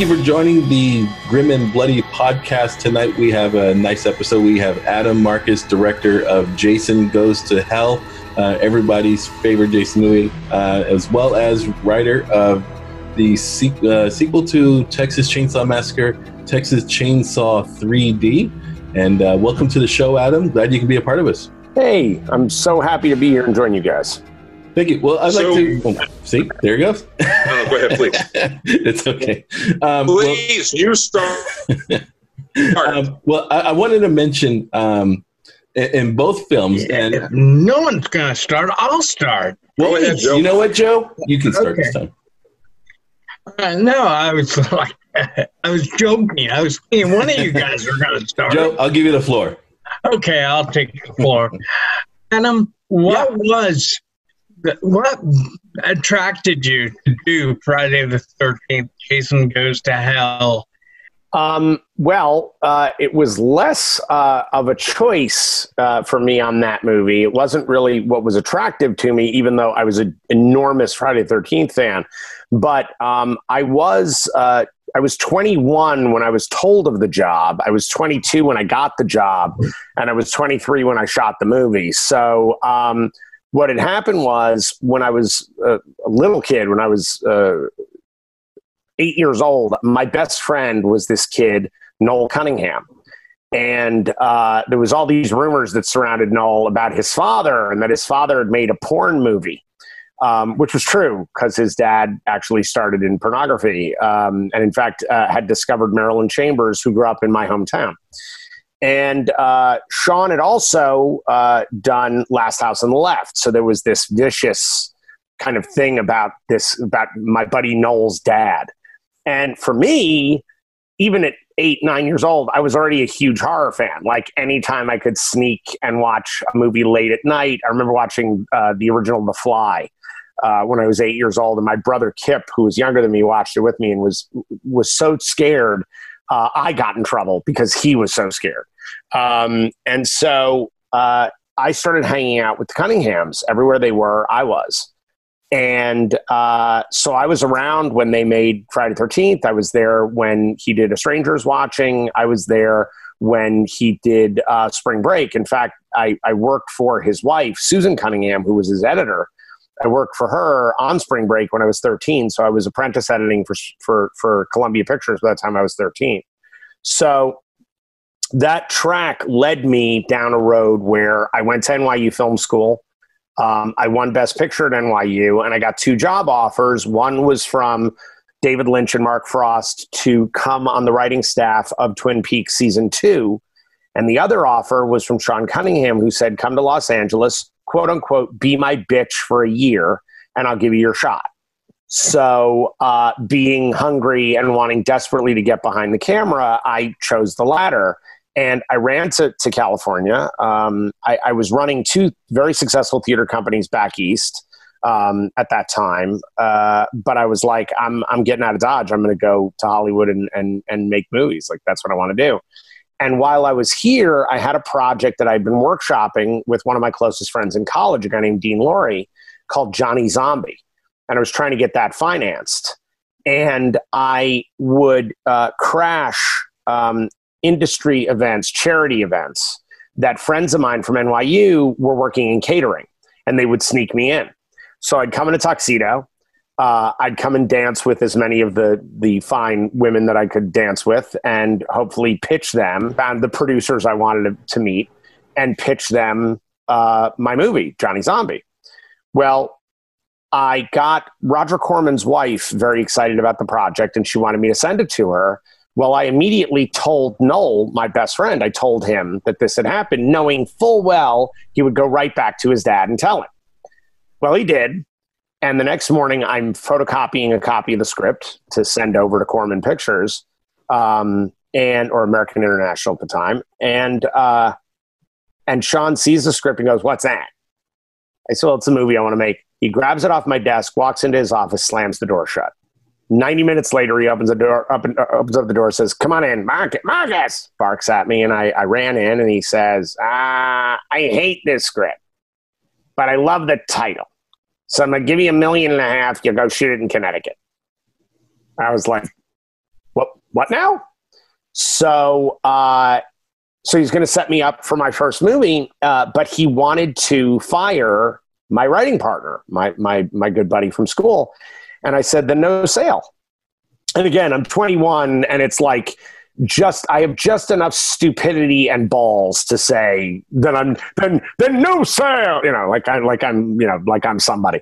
thank you for joining the Grim and Bloody podcast tonight. We have a nice episode. We have Adam Marcus, director of Jason Goes to Hell, uh, everybody's favorite Jason movie, uh, as well as writer of the se- uh, sequel to Texas Chainsaw Massacre, Texas Chainsaw 3D. And uh, welcome to the show, Adam. Glad you can be a part of us. Hey, I'm so happy to be here and join you guys. Thank you. Well, I'd So- like to oh, see. There he goes. Oh, go ahead, please. it's okay. Um, well- Please, you start. um, well, I, I wanted to mention um, in, in both films, and If no one's gonna start. I'll start. well, Go ahead, you know what, Joe? You can start this time. Uh, no, I was like, I was joking. I was thinking one of you guys are gonna start. Joe, I'll give you the floor. Okay, I'll take the floor. Adam, what was the, what attracted you to do Friday the Thirteenth? Jason goes to hell. Um, well, uh, it was less uh, of a choice uh, for me on that movie. It wasn't really what was attractive to me, even though I was an enormous Friday the Thirteenth fan. But um, I was uh, I was 21 when I was told of the job. I was 22 when I got the job, and I was 23 when I shot the movie. So. Um, what had happened was when I was a little kid, when I was uh, eight years old, my best friend was this kid, Noel Cunningham. And uh, there was all these rumors that surrounded Noel about his father and that his father had made a porn movie, um, which was true because his dad actually started in pornography um, and, in fact, uh, had discovered Marilyn Chambers, who grew up in my hometown. And uh, Sean had also uh, done Last House on the Left. So there was this vicious kind of thing about this, about my buddy Noel's dad. And for me, even at eight, nine years old, I was already a huge horror fan. Like anytime I could sneak and watch a movie late at night, I remember watching uh, the original The Fly. Uh, when I was eight years old, and my brother Kip, who was younger than me, watched it with me and was was so scared. Uh, I got in trouble because he was so scared, um, and so uh, I started hanging out with the Cunninghams everywhere they were. I was, and uh, so I was around when they made Friday the Thirteenth. I was there when he did A Stranger's Watching. I was there when he did uh, Spring Break. In fact, I, I worked for his wife, Susan Cunningham, who was his editor. I worked for her on Spring Break when I was 13, so I was apprentice editing for for for Columbia Pictures by the time I was 13. So that track led me down a road where I went to NYU Film School. Um, I won Best Picture at NYU, and I got two job offers. One was from David Lynch and Mark Frost to come on the writing staff of Twin Peaks season two, and the other offer was from Sean Cunningham, who said, "Come to Los Angeles, quote unquote, be my bitch for a year, and I'll give you your shot." So, uh, being hungry and wanting desperately to get behind the camera, I chose the latter. And I ran to, to California. Um, I, I was running two very successful theater companies back east um, at that time. Uh, but I was like, I'm, I'm getting out of Dodge. I'm going to go to Hollywood and, and, and make movies. Like, that's what I want to do. And while I was here, I had a project that I'd been workshopping with one of my closest friends in college, a guy named Dean Lorey, called Johnny Zombie. And I was trying to get that financed. And I would uh, crash um, industry events, charity events that friends of mine from NYU were working in catering, and they would sneak me in. So I'd come in a tuxedo. Uh, I'd come and dance with as many of the the fine women that I could dance with, and hopefully pitch them. Found the producers I wanted to, to meet, and pitch them uh, my movie, Johnny Zombie. Well, I got Roger Corman's wife very excited about the project, and she wanted me to send it to her. Well, I immediately told Noel, my best friend, I told him that this had happened, knowing full well he would go right back to his dad and tell him. Well, he did. And the next morning, I'm photocopying a copy of the script to send over to Corman Pictures, um, and or American International at the time. And uh, and Sean sees the script and goes, "What's that?" I said, "Well, it's a movie I want to make." He grabs it off my desk, walks into his office, slams the door shut. 90 minutes later, he opens the door, up uh, opens up the door, says, Come on in, Marcus, Marcus, barks at me. And I, I ran in and he says, ah, I hate this script, but I love the title. So I'm going to give you a million and a half. You go shoot it in Connecticut. I was like, what now? So, uh, so he's going to set me up for my first movie, uh, but he wanted to fire my writing partner, my my my good buddy from school, and I said, then no sale. And again, I'm 21, and it's like just I have just enough stupidity and balls to say that I'm then then no sale, you know, like I like I'm you know like I'm somebody.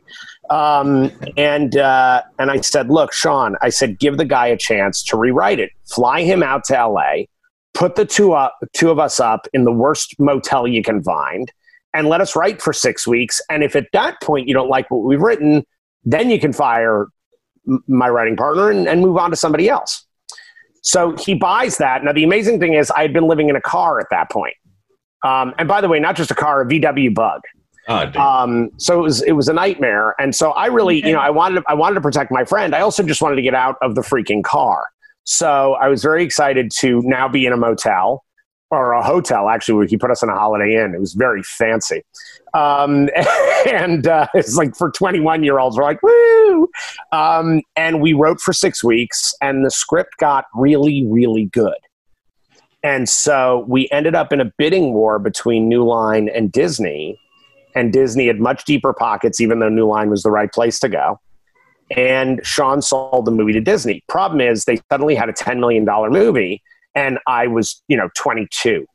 Um, and uh, and I said, look, Sean, I said, give the guy a chance to rewrite it. Fly him out to L.A. Put the two up, two of us up in the worst motel you can find, and let us write for six weeks. And if at that point you don't like what we've written, then you can fire my writing partner and, and move on to somebody else. So he buys that. Now, the amazing thing is, I had been living in a car at that point. Um, and by the way, not just a car, a VW Bug. Oh, um, so it was it was a nightmare, and so I really, you know, I wanted I wanted to protect my friend. I also just wanted to get out of the freaking car. So I was very excited to now be in a motel or a hotel actually he put us in a holiday inn. It was very fancy. Um, and uh, it's like for 21 year olds we're like woo! Um, and we wrote for six weeks and the script got really really good. And so we ended up in a bidding war between new line and disney and disney had much deeper pockets even though new line was the right place to go. And sean sold the movie to disney. Problem is they suddenly had a $10 million movie and I was, you know, 22.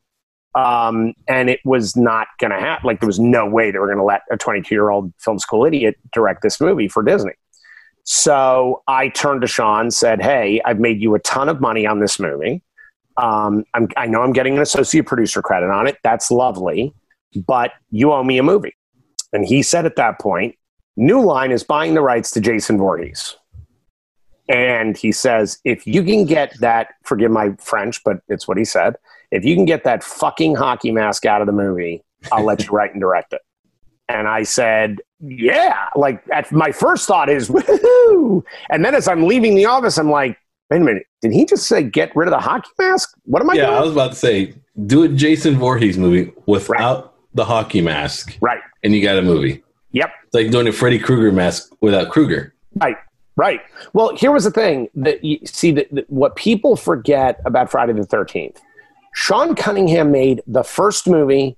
Um, and it was not going to happen. Like, there was no way they were going to let a 22 year old film school idiot direct this movie for Disney. So I turned to Sean, said, Hey, I've made you a ton of money on this movie. Um, i know I'm getting an associate producer credit on it. That's lovely, but you owe me a movie. And he said at that point, New Line is buying the rights to Jason Voorhees. And he says, if you can get that, forgive my French, but it's what he said. If you can get that fucking hockey mask out of the movie, I'll let you write and direct it. And I said, yeah. Like, at, my first thought is, woohoo. And then as I'm leaving the office, I'm like, wait a minute. Did he just say get rid of the hockey mask? What am I yeah, doing? I was about to say, do a Jason Voorhees movie without right. the hockey mask. Right. And you got a movie. Yep. It's like doing a Freddy Krueger mask without Krueger. Right. Right. Well, here was the thing that you see that, what people forget about Friday the 13th. Sean Cunningham made the first movie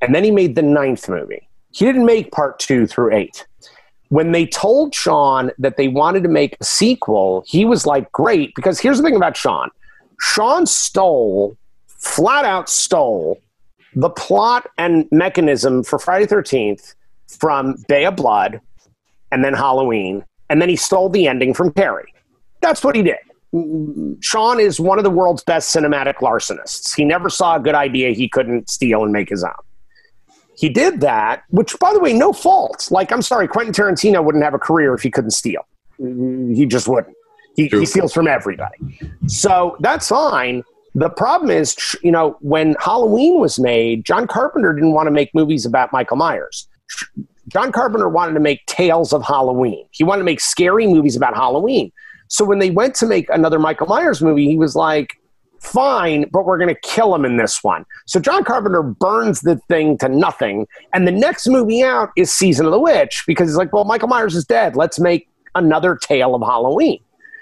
and then he made the ninth movie. He didn't make part two through eight. When they told Sean that they wanted to make a sequel, he was like, great. Because here's the thing about Sean Sean stole, flat out stole, the plot and mechanism for Friday 13th from Bay of Blood and then Halloween and then he stole the ending from Carrie. That's what he did. Sean is one of the world's best cinematic larcenists. He never saw a good idea he couldn't steal and make his own. He did that, which, by the way, no fault. Like, I'm sorry, Quentin Tarantino wouldn't have a career if he couldn't steal. He just wouldn't. He, he steals from everybody. So that's fine. The problem is, you know, when Halloween was made, John Carpenter didn't want to make movies about Michael Myers. John Carpenter wanted to make tales of Halloween. He wanted to make scary movies about Halloween. So when they went to make another Michael Myers movie, he was like, fine, but we're going to kill him in this one. So John Carpenter burns the thing to nothing. And the next movie out is Season of the Witch because he's like, well, Michael Myers is dead. Let's make another tale of Halloween.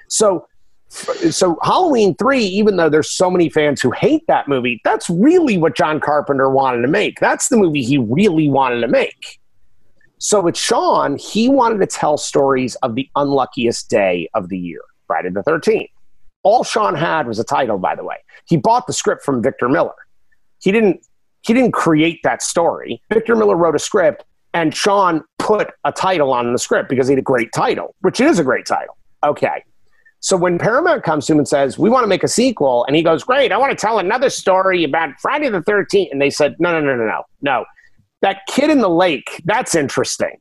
So so Halloween 3 even though there's so many fans who hate that movie that's really what John Carpenter wanted to make that's the movie he really wanted to make so with Sean, he wanted to tell stories of the unluckiest day of the year, Friday the 13th. All Sean had was a title, by the way. He bought the script from Victor Miller. He didn't he didn't create that story. Victor Miller wrote a script and Sean put a title on the script because he had a great title, which is a great title. Okay. So when Paramount comes to him and says, We want to make a sequel, and he goes, Great, I want to tell another story about Friday the 13th. And they said, No, no, no, no, no, no. That kid in the lake, that's interesting.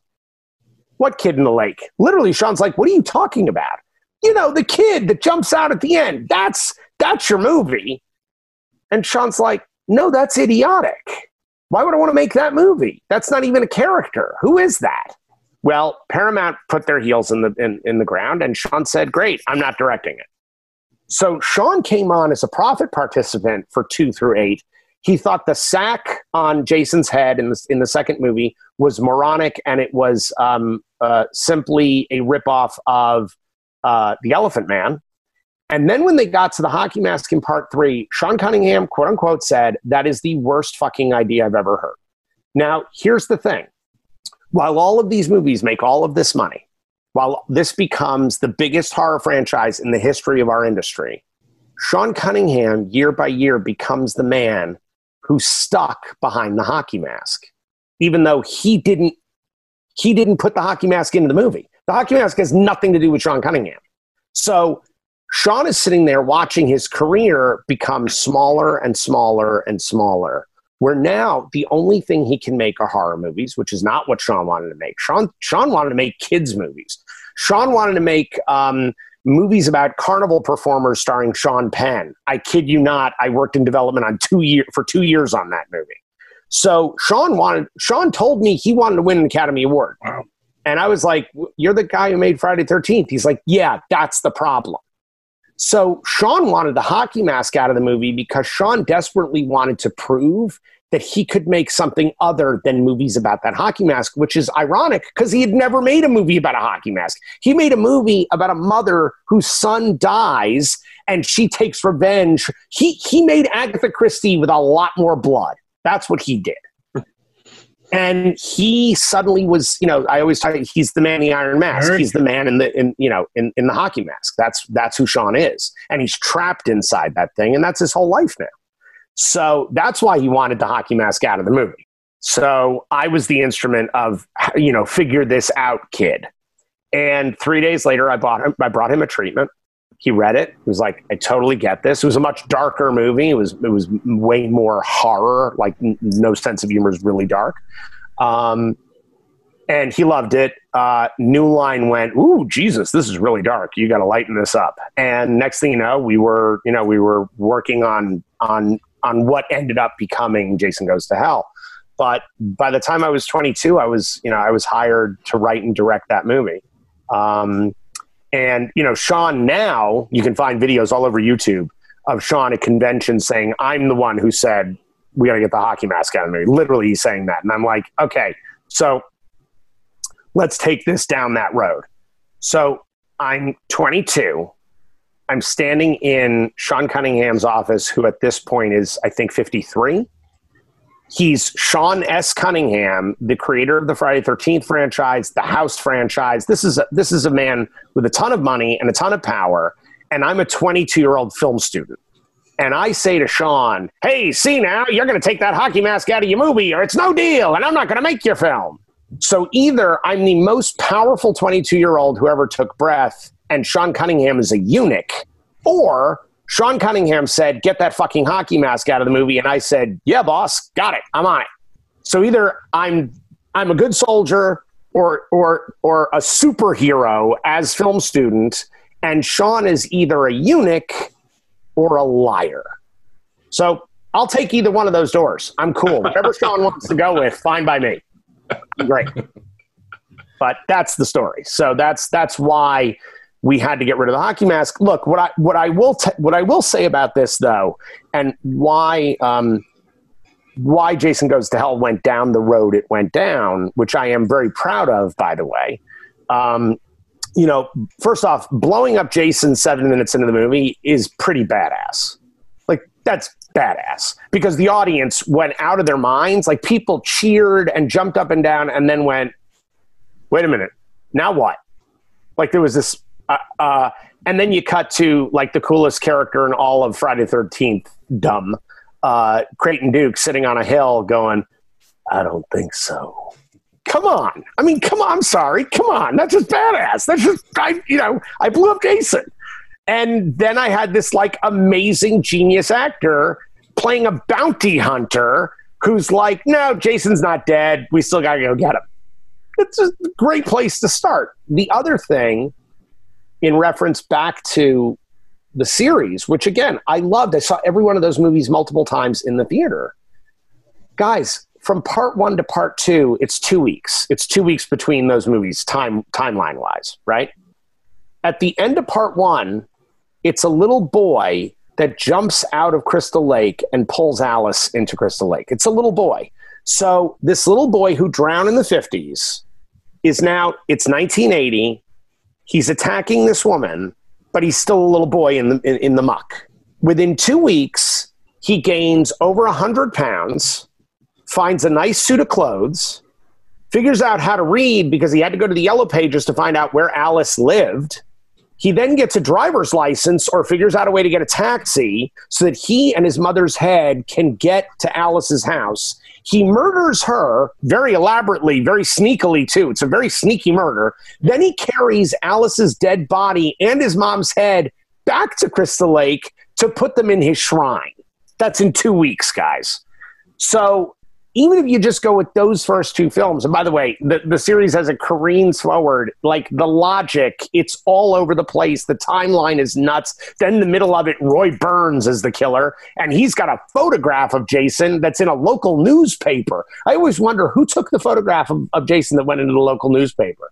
What kid in the lake? Literally, Sean's like, what are you talking about? You know, the kid that jumps out at the end. That's that's your movie. And Sean's like, no, that's idiotic. Why would I want to make that movie? That's not even a character. Who is that? Well, Paramount put their heels in the in, in the ground, and Sean said, Great, I'm not directing it. So Sean came on as a profit participant for two through eight he thought the sack on Jason's head in the, in the second movie was moronic and it was um, uh, simply a ripoff of uh, The Elephant Man. And then when they got to the hockey mask in part three, Sean Cunningham, quote unquote, said, That is the worst fucking idea I've ever heard. Now, here's the thing while all of these movies make all of this money, while this becomes the biggest horror franchise in the history of our industry, Sean Cunningham, year by year, becomes the man who's stuck behind the hockey mask, even though he didn't he didn't put the hockey mask into the movie. The hockey mask has nothing to do with Sean Cunningham. So Sean is sitting there watching his career become smaller and smaller and smaller. Where now the only thing he can make are horror movies, which is not what Sean wanted to make. Sean Sean wanted to make kids movies. Sean wanted to make um, movies about carnival performers starring Sean Penn. I kid you not. I worked in development on two year for two years on that movie. So Sean wanted Sean told me he wanted to win an Academy Award. Wow. And I was like, You're the guy who made Friday 13th. He's like, Yeah, that's the problem. So Sean wanted the hockey mask out of the movie because Sean desperately wanted to prove that he could make something other than movies about that hockey mask, which is ironic because he had never made a movie about a hockey mask. He made a movie about a mother whose son dies and she takes revenge. He he made Agatha Christie with a lot more blood. That's what he did. And he suddenly was, you know, I always talk. He's the man in the Iron Mask. He's the man in the, in you know, in, in the hockey mask. That's that's who Sean is, and he's trapped inside that thing, and that's his whole life now. So that's why he wanted the hockey mask out of the movie. So I was the instrument of, you know, figure this out, kid. And three days later, I bought him. I brought him a treatment. He read it. He was like, "I totally get this." It was a much darker movie. It was it was way more horror. Like n- no sense of humor is really dark. Um, and he loved it. Uh, New Line went, "Ooh, Jesus, this is really dark. You got to lighten this up." And next thing you know, we were, you know, we were working on on on what ended up becoming Jason Goes to Hell. But by the time I was 22, I was, you know, I was hired to write and direct that movie. Um, and you know, Sean now you can find videos all over YouTube of Sean at conventions saying, "I'm the one who said we got to get the hockey mask out of the movie." Literally, he's saying that, and I'm like, okay, so let's take this down that road. So I'm 22. I'm standing in Sean Cunningham's office, who at this point is, I think, 53. He's Sean S. Cunningham, the creator of the Friday Thirteenth franchise, the House franchise. This is a, this is a man with a ton of money and a ton of power, and I'm a 22 year old film student. And I say to Sean, "Hey, see now, you're going to take that hockey mask out of your movie, or it's no deal, and I'm not going to make your film." So either I'm the most powerful 22 year old who ever took breath, and Sean Cunningham is a eunuch, or Sean Cunningham said, Get that fucking hockey mask out of the movie. And I said, Yeah, boss, got it. I'm on it. So either I'm I'm a good soldier or or or a superhero as film student, and Sean is either a eunuch or a liar. So I'll take either one of those doors. I'm cool. Whatever Sean wants to go with, fine by me. Great. But that's the story. So that's that's why we had to get rid of the hockey mask. Look, what I what I will t- what I will say about this though, and why um, why Jason Goes to Hell went down the road it went down, which I am very proud of, by the way. Um, you know, first off, blowing up Jason seven minutes into the movie is pretty badass. Like that's badass because the audience went out of their minds. Like people cheered and jumped up and down, and then went, "Wait a minute, now what?" Like there was this uh, uh, and then you cut to like the coolest character in all of Friday Thirteenth, dumb uh, Creighton Duke sitting on a hill, going, "I don't think so." Come on, I mean, come on. I'm sorry, come on. That's just badass. That's just I, you know, I blew up Jason, and then I had this like amazing genius actor playing a bounty hunter who's like, "No, Jason's not dead. We still got to go get him." It's a great place to start. The other thing in reference back to the series, which again, I loved. I saw every one of those movies multiple times in the theater. Guys, from part one to part two, it's two weeks. It's two weeks between those movies, time timeline wise, right? At the end of part one, it's a little boy that jumps out of Crystal Lake and pulls Alice into Crystal Lake. It's a little boy. So this little boy who drowned in the 50s is now, it's 1980 he's attacking this woman but he's still a little boy in the in, in the muck. Within two weeks, he gains over hundred pounds, finds a nice suit of clothes, figures out how to read because he had to go to the yellow pages to find out where Alice lived. He then gets a driver's license or figures out a way to get a taxi so that he and his mother's head can get to Alice's house. He murders her very elaborately, very sneakily, too. It's a very sneaky murder. Then he carries Alice's dead body and his mom's head back to Crystal Lake to put them in his shrine. That's in two weeks, guys. So even if you just go with those first two films, and by the way, the, the series has a careens forward, like the logic, it's all over the place. The timeline is nuts. Then in the middle of it, Roy Burns is the killer, and he's got a photograph of Jason that's in a local newspaper. I always wonder who took the photograph of, of Jason that went into the local newspaper.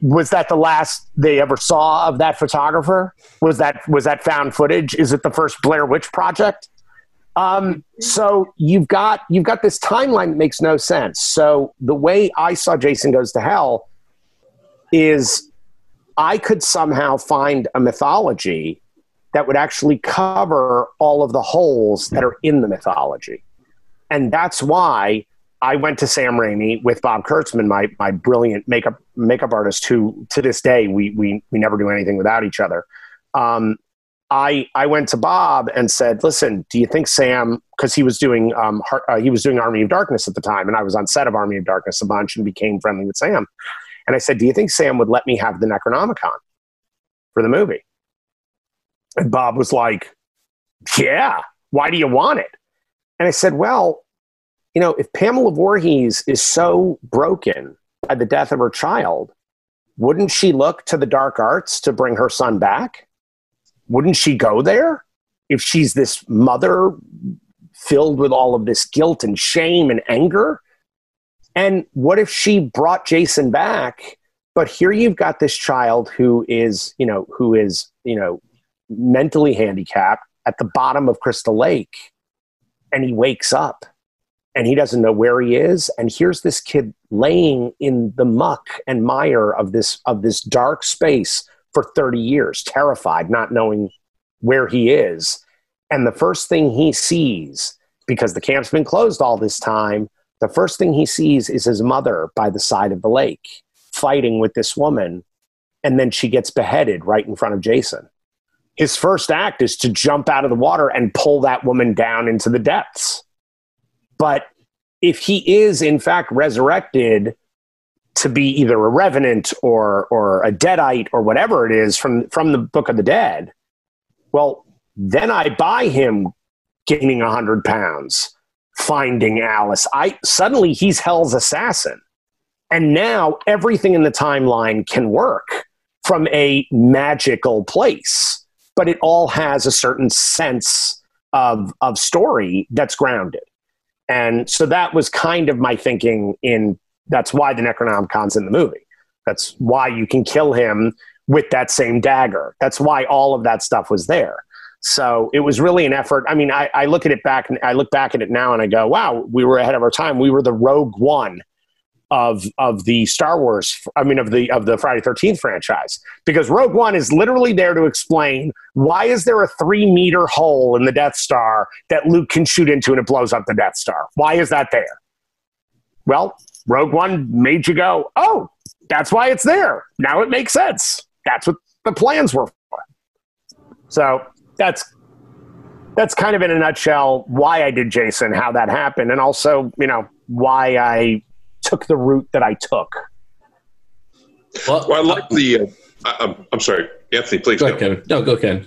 Was that the last they ever saw of that photographer? Was that was that found footage? Is it the first Blair Witch Project? Um, so you've got you've got this timeline that makes no sense. So the way I saw Jason Goes to Hell is I could somehow find a mythology that would actually cover all of the holes that are in the mythology. And that's why I went to Sam Raimi with Bob Kurtzman, my my brilliant makeup makeup artist, who to this day we we we never do anything without each other. Um, I I went to Bob and said, "Listen, do you think Sam? Because he was doing um, uh, he was doing Army of Darkness at the time, and I was on set of Army of Darkness a bunch and became friendly with Sam. And I said, "Do you think Sam would let me have the Necronomicon for the movie?" And Bob was like, "Yeah. Why do you want it?" And I said, "Well, you know, if Pamela Voorhees is so broken by the death of her child, wouldn't she look to the dark arts to bring her son back?" Wouldn't she go there if she's this mother filled with all of this guilt and shame and anger? And what if she brought Jason back? But here you've got this child who is, you know, who is, you know, mentally handicapped at the bottom of Crystal Lake, and he wakes up and he doesn't know where he is. And here's this kid laying in the muck and mire of this of this dark space for 30 years, terrified, not knowing where he is. And the first thing he sees, because the camp's been closed all this time, the first thing he sees is his mother by the side of the lake fighting with this woman. And then she gets beheaded right in front of Jason. His first act is to jump out of the water and pull that woman down into the depths. But if he is, in fact, resurrected to be either a revenant or or a deadite or whatever it is from from the book of the dead. Well then i buy him gaining 100 pounds finding alice. I suddenly he's hell's assassin. And now everything in the timeline can work from a magical place but it all has a certain sense of of story that's grounded. And so that was kind of my thinking in that's why the Necronomicon's in the movie. That's why you can kill him with that same dagger. That's why all of that stuff was there. So it was really an effort. I mean, I, I look at it back and I look back at it now and I go, wow, we were ahead of our time. We were the Rogue One of of the Star Wars. I mean, of the of the Friday Thirteenth franchise, because Rogue One is literally there to explain why is there a three meter hole in the Death Star that Luke can shoot into and it blows up the Death Star. Why is that there? Well, Rogue One made you go, oh, that's why it's there. Now it makes sense. That's what the plans were for. So that's that's kind of in a nutshell why I did Jason, how that happened, and also you know why I took the route that I took. Well, well I like the. Uh, I, I'm sorry, Anthony. Please go. Ahead, Ken. No, go, Ken.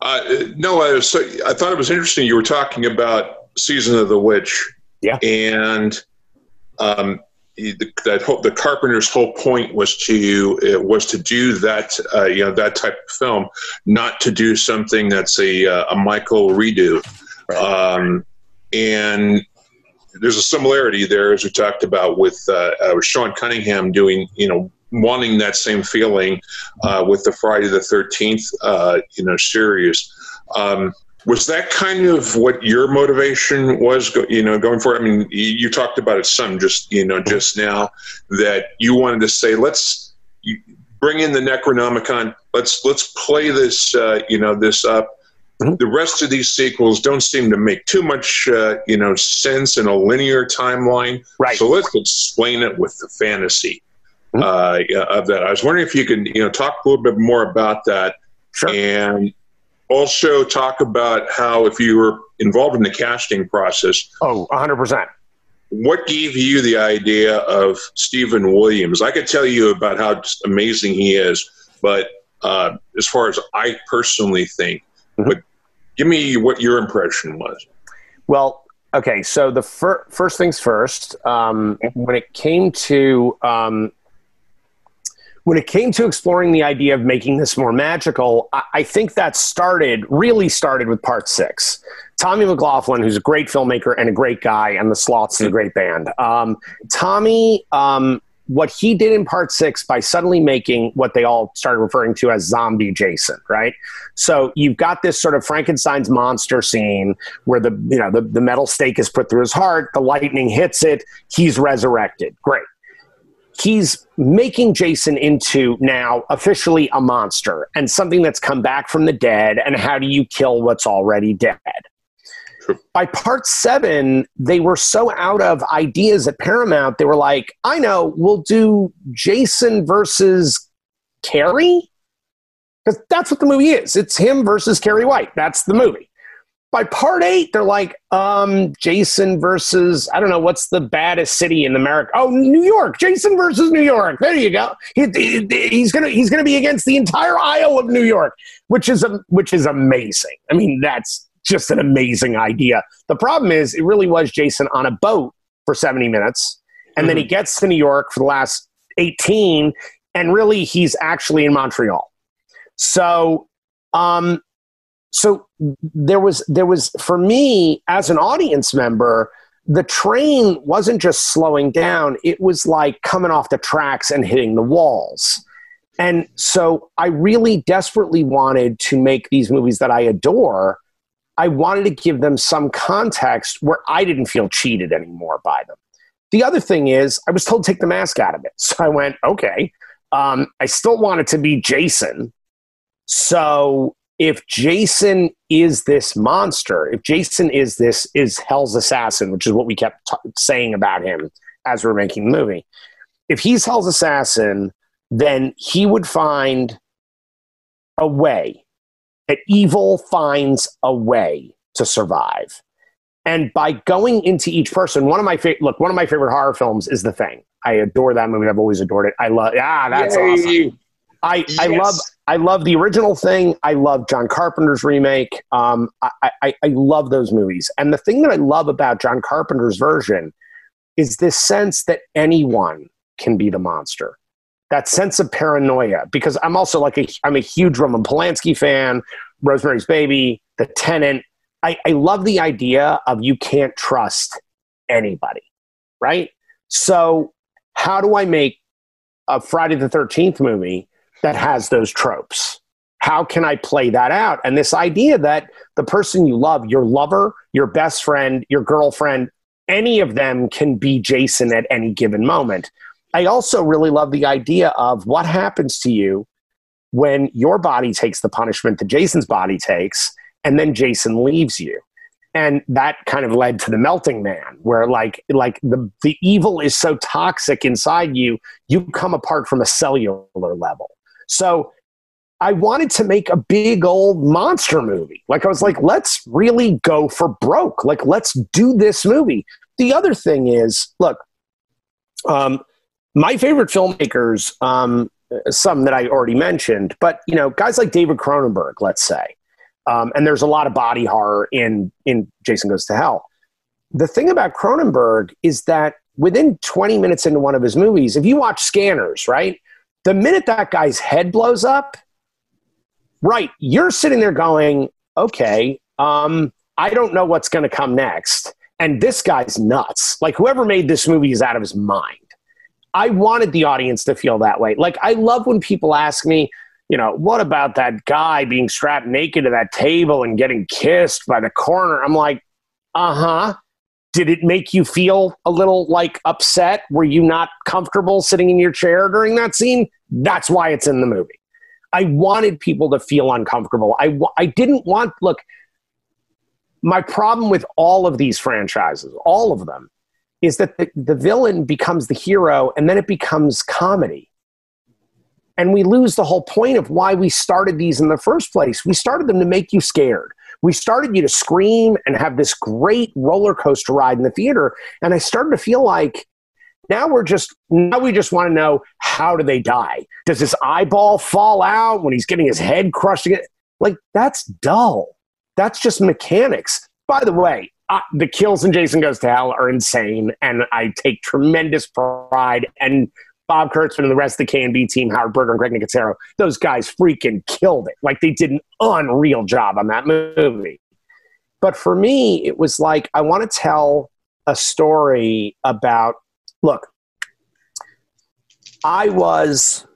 Uh, no, I, was, so, I thought it was interesting. You were talking about season of the witch. Yeah. And um, the, that whole, the Carpenter's whole point was to uh, was to do that uh, you know that type of film, not to do something that's a uh, a Michael redo, um, and there's a similarity there as we talked about with uh, uh, Sean Cunningham doing you know wanting that same feeling uh, with the Friday the Thirteenth you know series. Um, was that kind of what your motivation was you know going for i mean you talked about it some just you know just now that you wanted to say let's bring in the Necronomicon. Let's let's play this uh, you know this up. Mm-hmm. The rest of these sequels don't seem to make too much uh, you know sense in a linear timeline. Right. So let's explain it with the fantasy mm-hmm. uh, of that. I was wondering if you could you know talk a little bit more about that. Sure. And also talk about how if you were involved in the casting process. Oh, 100% what gave you the idea of Steven Williams? I could tell you about how amazing he is, but uh, as far as I personally think, mm-hmm. but give me what your impression was. Well, okay, so the fir- first things first, um, when it came to um, when it came to exploring the idea of making this more magical, I, think that started really started with part six. Tommy McLoughlin, who's a great filmmaker and a great guy, and the Sloths is a great band. Um, Tommy, um, what he did in part six by suddenly making what they all started referring to as zombie Jason, right? So you've got this sort of Frankenstein's monster scene where the you know the, the metal stake is put through his heart, the lightning hits it, he's resurrected. Great. He's making Jason into now officially a monster and something that's come back from the dead. And how do you kill what's already dead? By part seven, they were so out of ideas at Paramount, they were like, I know, we'll do Jason versus Carrie. Because that's what the movie is. It's him versus Carrie White. That's the movie. By part eight, they're like, um, Jason versus, I don't know, what's the baddest city in America? Oh, New York. Jason versus New York. There you go. He, he, he's gonna he's gonna be against the entire Isle of New York, which is a, which is amazing. I mean, that's just an amazing idea. The problem is, it really was Jason on a boat for 70 minutes, and mm-hmm. then he mm-hmm. gets to New York for the last 18, and really he's actually in Montreal. So, um, so there was there was for me as an audience member, the train wasn't just slowing down; it was like coming off the tracks and hitting the walls. And so I really desperately wanted to make these movies that I adore I wanted to give them some context where I didn't feel cheated anymore by them. The other thing is, I was told to take the mask out of it. So I went, okay. Um, I still want it to be Jason. So if Jason is this monster, if Jason is this, is Hell's assassin, which is what we kept t- saying about him as we are making the movie, if he's Hell's assassin, then he would find a way that evil finds a way to survive. And by going into each person, one of my favorite look, one of my favorite horror films is The Thing. I adore that movie. I've always adored it. I love ah, that's Yay. awesome. I, yes. I love I love the original thing. I love John Carpenter's remake. Um, I, I, I love those movies. And the thing that I love about John Carpenter's version is this sense that anyone can be the monster that sense of paranoia because I'm also like a I'm a huge Roman Polanski fan, Rosemary's Baby, The Tenant. I, I love the idea of you can't trust anybody, right? So how do I make a Friday the Thirteenth movie that has those tropes? How can I play that out? And this idea that the person you love, your lover, your best friend, your girlfriend, any of them can be Jason at any given moment. I also really love the idea of what happens to you when your body takes the punishment that Jason's body takes, and then Jason leaves you. And that kind of led to the melting man, where like like the the evil is so toxic inside you, you come apart from a cellular level. So I wanted to make a big old monster movie. Like I was like, let's really go for broke. Like let's do this movie. The other thing is, look, um, my favorite filmmakers, um, some that I already mentioned, but you know, guys like David Cronenberg, let's say, um, and there's a lot of body horror in in Jason Goes to Hell. The thing about Cronenberg is that within 20 minutes into one of his movies, if you watch Scanners, right, the minute that guy's head blows up, right, you're sitting there going, okay, um, I don't know what's going to come next, and this guy's nuts. Like whoever made this movie is out of his mind. I wanted the audience to feel that way. Like, I love when people ask me, you know, what about that guy being strapped naked to that table and getting kissed by the coroner? I'm like, uh huh. Did it make you feel a little like upset? Were you not comfortable sitting in your chair during that scene? That's why it's in the movie. I wanted people to feel uncomfortable. I, I didn't want, look, my problem with all of these franchises, all of them, is that the, the villain becomes the hero and then it becomes comedy. And we lose the whole point of why we started these in the first place. We started them to make you scared. We started you to scream and have this great roller coaster ride in the theater. And I started to feel like now we're just now we just want to know how do they die? Does his eyeball fall out when he's getting his head crushed? Like that's dull. That's just mechanics. By the way, uh, the kills in Jason Goes to Hell are insane, and I take tremendous pride. And Bob Kurtzman and the rest of the K&B team, Howard Berger and Greg Nicotero, those guys freaking killed it. Like they did an unreal job on that movie. But for me, it was like I want to tell a story about. Look, I was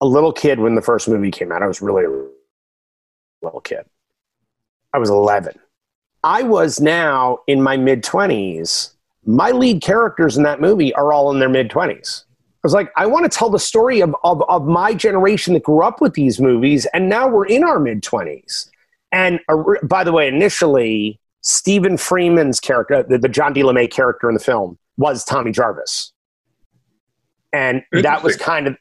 a little kid when the first movie came out. I was really a little kid. I was 11. I was now in my mid 20s. My lead characters in that movie are all in their mid 20s. I was like, I want to tell the story of, of, of my generation that grew up with these movies, and now we're in our mid 20s. And uh, by the way, initially, Steven Freeman's character, the, the John D. LeMay character in the film, was Tommy Jarvis. And that was kind of,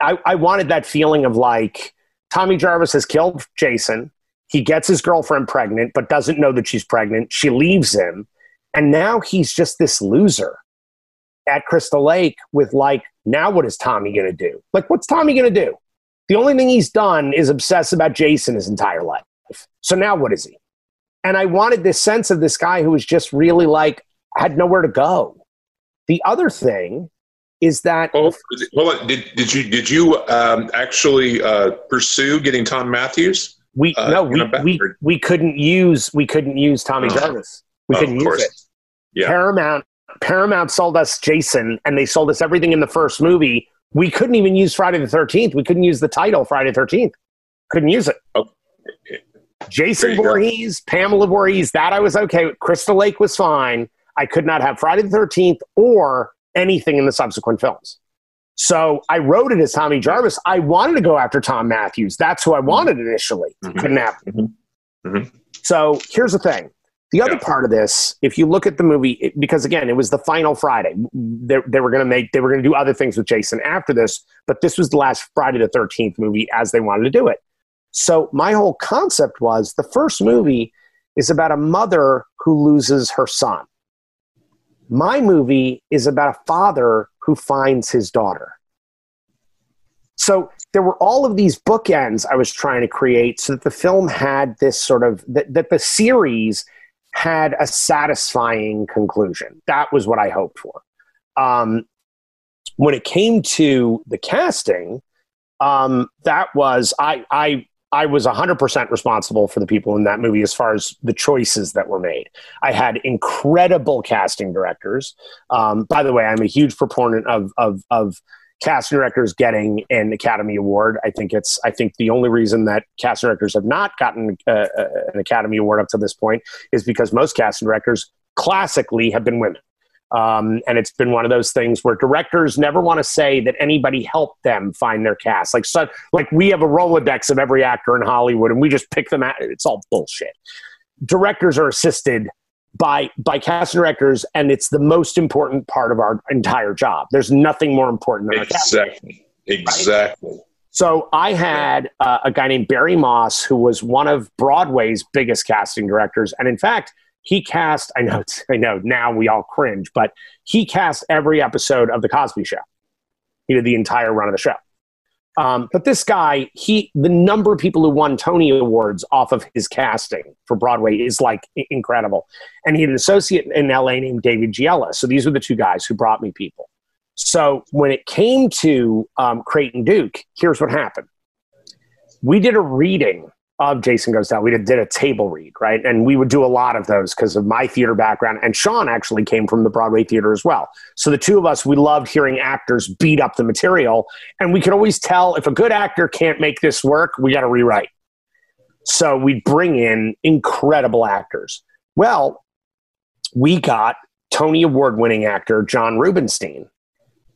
I, I wanted that feeling of like, Tommy Jarvis has killed Jason. He gets his girlfriend pregnant, but doesn't know that she's pregnant. She leaves him. And now he's just this loser at Crystal Lake with like, now what is Tommy going to do? Like, what's Tommy going to do? The only thing he's done is obsess about Jason his entire life. So now what is he? And I wanted this sense of this guy who was just really like, had nowhere to go. The other thing is that. Oh, hold on. Did, did you, did you um, actually uh, pursue getting Thom Mathews? We uh, no, we, we we couldn't use we couldn't use Tommy oh. Jarvis. We couldn't use it. Yeah. Paramount Paramount sold us Jason, and they sold us everything in the first movie. We couldn't even use Friday the Thirteenth. We couldn't use the title Friday the Thirteenth. Couldn't use it. Oh. Jason Voorhees, go. Pamela Voorhees, that I was okay. with. Crystal Lake was fine. I could not have Friday the Thirteenth or anything in the subsequent films. So I wrote it as Tommy Jarvis. I wanted to go after Thom Mathews. That's who I wanted initially. Mm-hmm. Couldn't happen. Mm-hmm. Mm-hmm. So here's the thing. The other yeah. part of this, if you look at the movie, it, because again, it was the final Friday. They, they were going to make, they were going to do other things with Jason after this, but this was the last Friday the 13th movie as they wanted to do it. So my whole concept was the first movie is about a mother who loses her son. My movie is about a father who finds his daughter. So there were all of these bookends I was trying to create so that the film had this sort of, that, that the series had a satisfying conclusion. That was what I hoped for. Um, when it came to the casting, um, that was, I, I I was 100% responsible for the people in that movie as far as the choices that were made. I had incredible casting directors. Um, by the way, I'm a huge proponent of, of, of casting directors getting an Academy Award. I think it's, I think the only reason that casting directors have not gotten uh, uh an Academy Award up to this point is because most casting directors classically have been women. Um, and it's been one of those things where directors never want to say that anybody helped them find their cast. Like, so, like we have a Rolodex of every actor in Hollywood, and we just pick them out. It's all bullshit. Directors are assisted by by casting directors, and it's the most important part of our entire job. There's nothing more important than exactly, exactly. Right? So I had uh, a guy named Barry Moss, who was one of Broadway's biggest casting directors, and in fact he cast i know i know now we all cringe but he cast every episode of the cosby show he did the entire run of the show um, but this guy he the number of people who won tony awards off of his casting for broadway is like incredible. And he had an associate in la named david giella. So these were the two guys who brought me people. So when it came to um, creighton duke here's what happened. We did a reading of Jason Goes Down. We did, did a table read, right? And we would do a lot of those because of my theater background. And Sean actually came from the Broadway theater as well. So the two of us, we loved hearing actors beat up the material. And we could always tell if a good actor can't make this work, we got to rewrite. So we'd bring in incredible actors. Well, we got Tony Award winning actor John Rubinstein,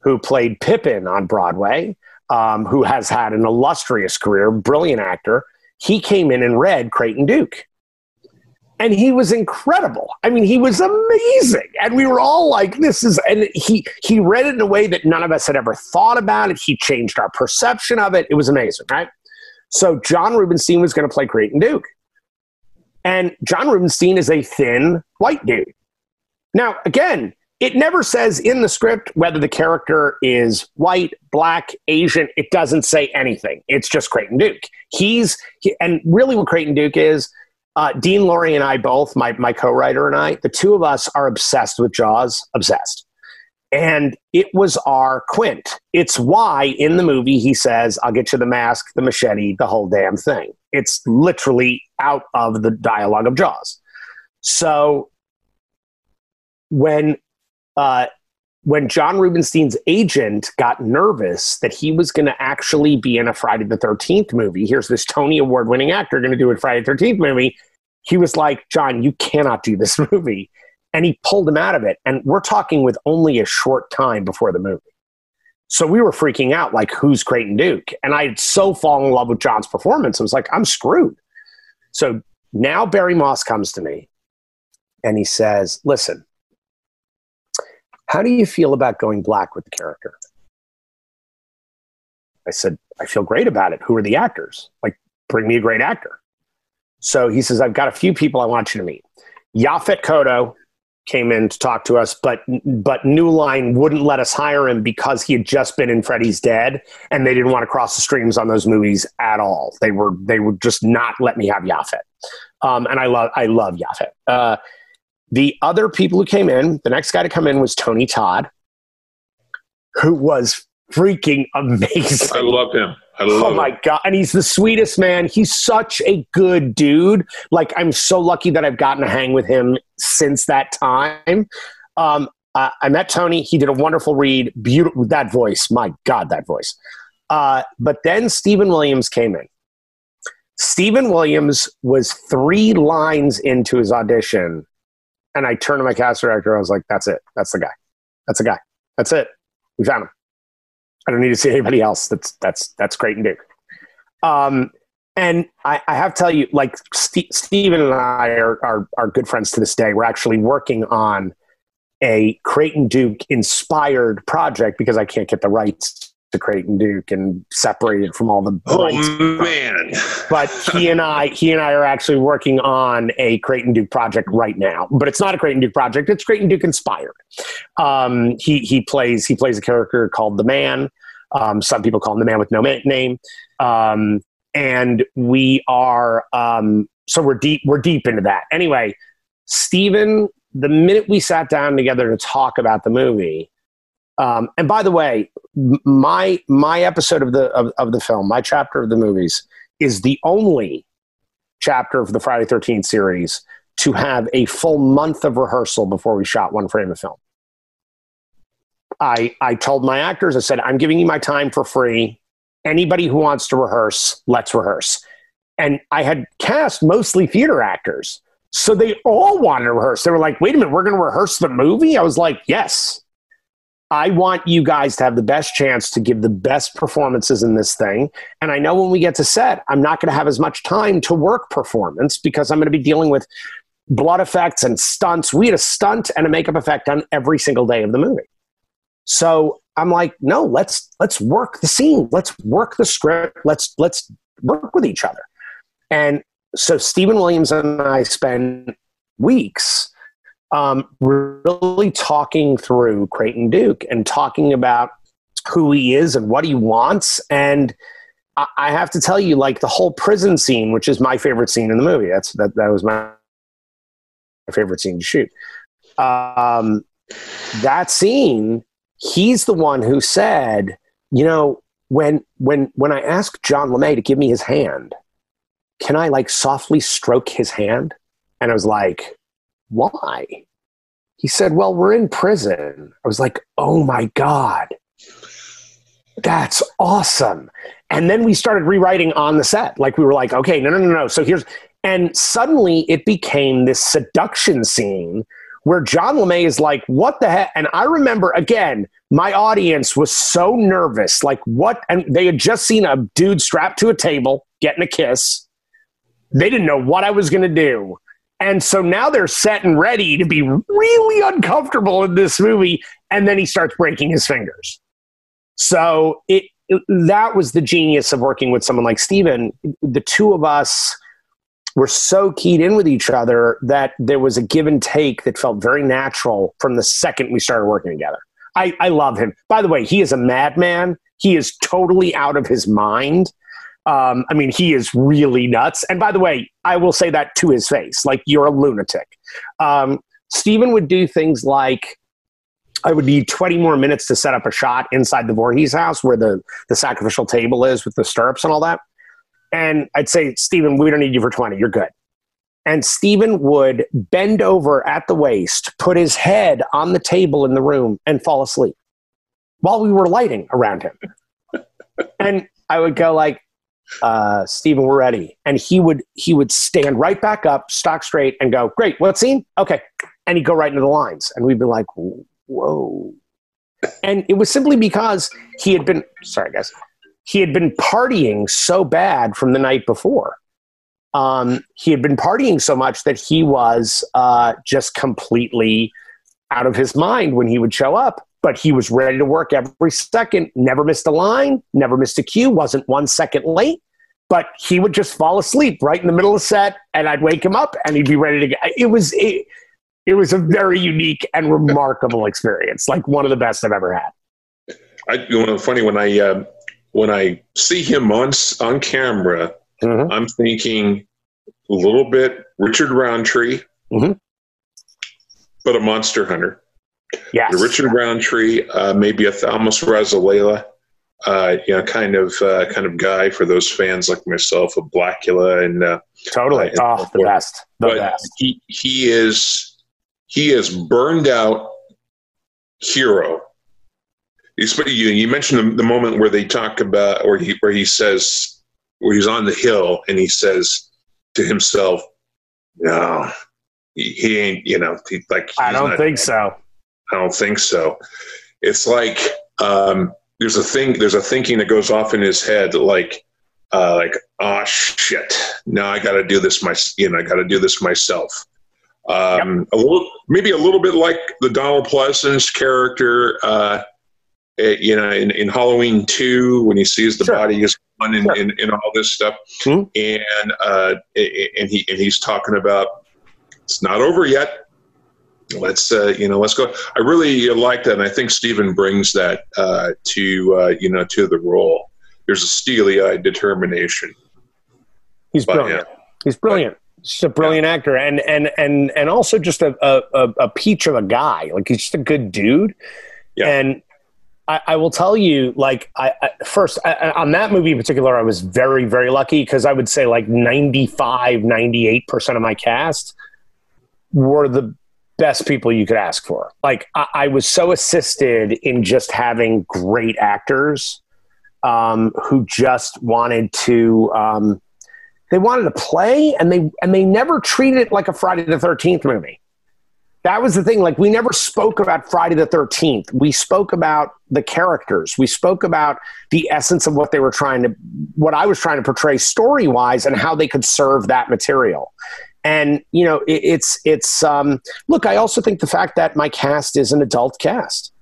who played Pippin on Broadway um, who has had an illustrious career, brilliant actor, he came in and read Creighton Duke. And he was incredible. I mean, he was amazing. And we were all like, this is, and he, he read it in a way that none of us had ever thought about it. He changed our perception of it. It was amazing, right? So John Rubinstein was going to play Creighton Duke. And John Rubinstein is a thin white dude. Now, again, it never says in the script whether the character is white, black, Asian. It doesn't say anything. It's just Creighton Duke. He's he, and really what Creighton Duke is. Uh, Dean Lorey and I both, my my co-writer and I, the two of us are obsessed with Jaws, obsessed. And it was our Quint. It's why in the movie he says, "I'll get you the mask, the machete, the whole damn thing." It's literally out of the dialogue of Jaws. So when uh, when John Rubinstein's agent got nervous that he was going to actually be in a Friday the 13th movie, here's this Tony Award winning actor going to do a Friday the 13th movie. He was like, John, you cannot do this movie. And he pulled him out of it. And we're talking with only a short time before the movie. So we were freaking out, like, who's Creighton Duke? And I had so fallen in love with John's performance. I was like, I'm screwed. So now Barry Moss comes to me and he says, Listen, how do you feel about going black with the character? I said, I feel great about it. Who are the actors? Like, bring me a great actor. So he says, I've got a few people I want you to meet. Yaphet Kotto came in to talk to us, but but New Line wouldn't let us hire him because he had just been in Freddy's Dead, and they didn't want to cross the streams on those movies at all. They were they would just not let me have Yaphet, um, and I love I love Yaphet. Uh, the other people who came in, the next guy to come in was Tony Todd, who was freaking amazing. I love him. I love oh my him. god! And he's the sweetest man. He's such a good dude. Like I'm so lucky that I've gotten to hang with him since that time. Um, uh, I met Tony. He did a wonderful read. Beautiful that voice. My God, that voice. Uh, but then Steven Williams came in. Steven Williams was three lines into his audition and I turned to my cast director. I was like, that's it. That's the guy. That's the guy. That's it. We found him. I don't need to see anybody else. That's, that's, that's Creighton Duke. Um, and I, I have to tell you, like St- Steven and I are, are, are good friends to this day. We're actually working on a Creighton Duke inspired project because I can't get the rights to Creighton Duke and separated from all the Oh man, But he and I, he and I are actually working on a Creighton Duke project right now. But it's not a Creighton Duke project; it's Creighton Duke inspired. Um, he he plays he plays a character called the Man. Um, some people call him the Man with no name. Um, and we are um, so we're deep we're deep into that. Anyway, Steven, the minute we sat down together to talk about the movie. Um, and by the way, my my episode of the of, of the film, my chapter of the movies, is the only chapter of the Friday Thirteenth series to have a full month of rehearsal before we shot one frame of film. I I told my actors, I said, I'm giving you my time for free. Anybody who wants to rehearse, let's rehearse. And I had cast mostly theater actors. So they all wanted to rehearse. They were like, wait a minute, we're going to rehearse the movie? I was like, yes. I want you guys to have the best chance to give the best performances in this thing. And I know when we get to set, I'm not going to have as much time to work performance because I'm going to be dealing with blood effects and stunts. We had a stunt and a makeup effect on every single day of the movie. So I'm like, no, let's let's work the scene. Let's work the script. Let's let's work with each other. And so Steven Williams and I spend weeks um, really talking through Creighton Duke and talking about who he is and what he wants. And I, I have to tell you, like the whole prison scene, which is my favorite scene in the movie. That's that that was my favorite scene to shoot. Um, that scene, he's the one who said, you know, when when when I asked John LeMay to give me his hand, can I like softly stroke his hand? And I was like, why? He said, well, we're in prison. I was like, oh my God, that's awesome. And then we started rewriting on the set. Like we were like, okay, no, no, no, no. So here's, and suddenly it became this seduction scene where John LeMay is like, what the heck? And I remember, again, my audience was so nervous. Like, what? And they had just seen a dude strapped to a table getting a kiss. They didn't know what I was going to do. And so now they're set and ready to be really uncomfortable in this movie. And then he starts breaking his fingers. So it, it that was the genius of working with someone like Steven. The two of us were so keyed in with each other that there was a give and take that felt very natural from the second we started working together. I, I love him. By the way, he is a madman. He is totally out of his mind. Um, I mean, he is really nuts. And by the way, I will say that to his face like, you're a lunatic. Um, Steven would do things like, I would need 20 more minutes to set up a shot inside the Voorhees house where the, the sacrificial table is with the stirrups and all that. And I'd say, Steven, we don't need you for 20. You're good. And Steven would bend over at the waist, put his head on the table in the room, and fall asleep while we were lighting around him. and I would go like, uh, Steven, we're ready. And he would he would stand right back up, stock straight, and go, Great, what scene? Okay. And he'd go right into the lines. And we'd be like, Whoa. And it was simply because he had been sorry guys he had been partying so bad from the night before. Um, he had been partying so much that he was uh, just completely out of his mind when he would show up. But he was ready to work every second, never missed a line, never missed a cue, wasn't one second late. But he would just fall asleep right in the middle of the set, and I'd wake him up, and he'd be ready to go. It was it, it was a very unique and remarkable experience, like one of the best I've ever had. I, you know, funny when I uh, when I see him on on camera, mm-hmm. I'm thinking a little bit Richard Roundtree, mm-hmm. but a monster hunter. Yes. The Richard Roundtree, uh, maybe a Thalmus Rasulala, uh, you know, kind of uh, kind of guy for those fans like myself of Blacula and uh, totally, and oh, the best. The but best. he he is he is burned out hero you, you mentioned the, the, moment where they talk about, or he, where he says, where he's on the hill and he says to himself, "No, he, he ain't." You know, he, like I don't think so. I don't think so. It's like um, there's a thing, there's a thinking that goes off in his head, like, uh, like, oh shit, now I got to do this my, you know, I got to do this myself. Um, yep. a little, maybe a little bit like the Donald Pleasence character. Uh, it, you know, in, in Halloween 2, when he sees the sure. body is gone and, sure. and, and, all this stuff. Mm-hmm. And, uh, and, he, and he's talking about it's not over yet. Let's, uh, you know, let's go. I really like that. And I think Steven brings that uh, to, uh, you know, to the role. There's a steely eyed determination. He's but, brilliant. Yeah. He's brilliant. He's a brilliant yeah. actor, and and and and also just a, a a peach of a guy. Like he's just a good dude. Yeah. And I, I, will tell you, like, I, I first I, on that movie in particular, I was very, very lucky because I would say like 95, 98% of my cast were the best people you could ask for. Like, I, was so assisted in just having great actors um, who just wanted to. Um, they wanted to play, and they and they never treated it like a Friday the Thirteenth movie that was the thing. Like, we never spoke about Friday the 13th. We spoke about the characters. We spoke about the essence of what they were trying to, what I was trying to portray story wise and how they could serve that material. And, you know, it, it's, it's, um, look, I also think the fact that my cast is an adult cast,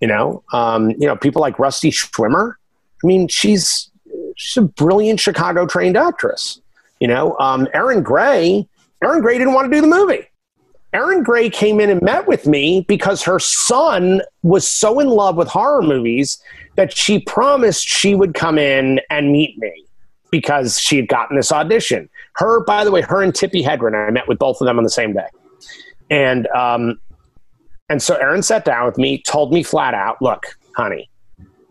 you know, um, you know, people like Rusty Schwimmer. I mean, she's, she's a brilliant Chicago trained actress. You know, um, Erin Gray, Erin Gray didn't want to do the movie Erin Gray came in and met with me because her son was so in love with horror movies that she promised she would come in and meet me because she had gotten this audition. Her, by the way, her and Tippi Hedren, I met with both of them on the same day. And um, and so Erin sat down with me, told me flat out, look, honey,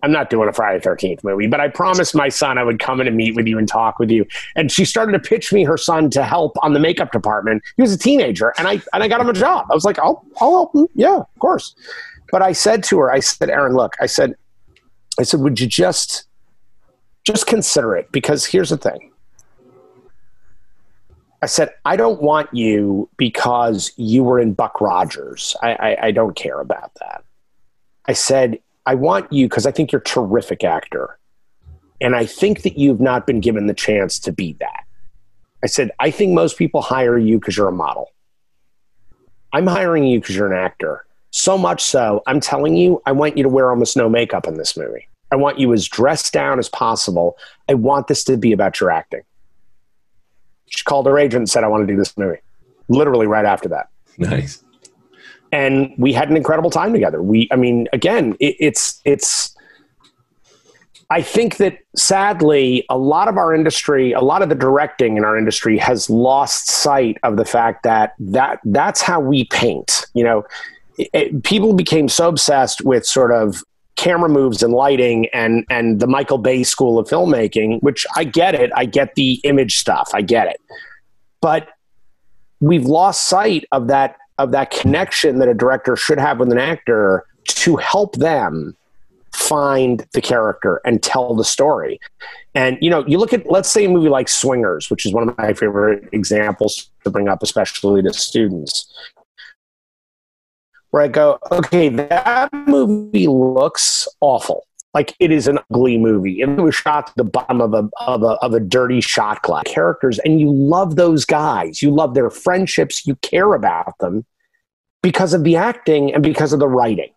I'm not doing a Friday Thirteenth movie, but I promised my son I would come in and meet with you and talk with you. And she started to pitch me her son to help on the makeup department. He was a teenager, and I and I got him a job. I was like, I'll I'll help him. Yeah, of course. But I said to her, I said, Erin, look, I said, I said, would you just just consider it? Because here's the thing. I said, I don't want you because you were in Buck Rogers. I, I, I don't care about that. I said, I want you because I think you're a terrific actor. And I think that you've not been given the chance to be that. I said, I think most people hire you because you're a model. I'm hiring you because you're an actor. So much so, I'm telling you, I want you to wear almost no makeup in this movie. I want you as dressed down as possible. I want this to be about your acting. She called her agent and said, I want to do this movie. Literally right after that. Nice. And we had an incredible time together. We, I mean, again, it, it's, it's, I think that sadly, a lot of our industry, a lot of the directing in our industry has lost sight of the fact that, that that's how we paint. You know, it, it, people became so obsessed with sort of camera moves and lighting and and the Michael Bay school of filmmaking, which I get it. I get the image stuff. I get it. But we've lost sight of that of that connection that a director should have with an actor to help them find the character and tell the story. And you know, you look at let's say a movie like Swingers, which is one of my favorite examples to bring up, especially to students. Where I go, okay, that movie looks awful. Like it is an ugly movie. And it was shot at the bottom of a of a of a dirty shot glass. Characters, and you love those guys. You love their friendships. You care about them because of the acting and because of the writing.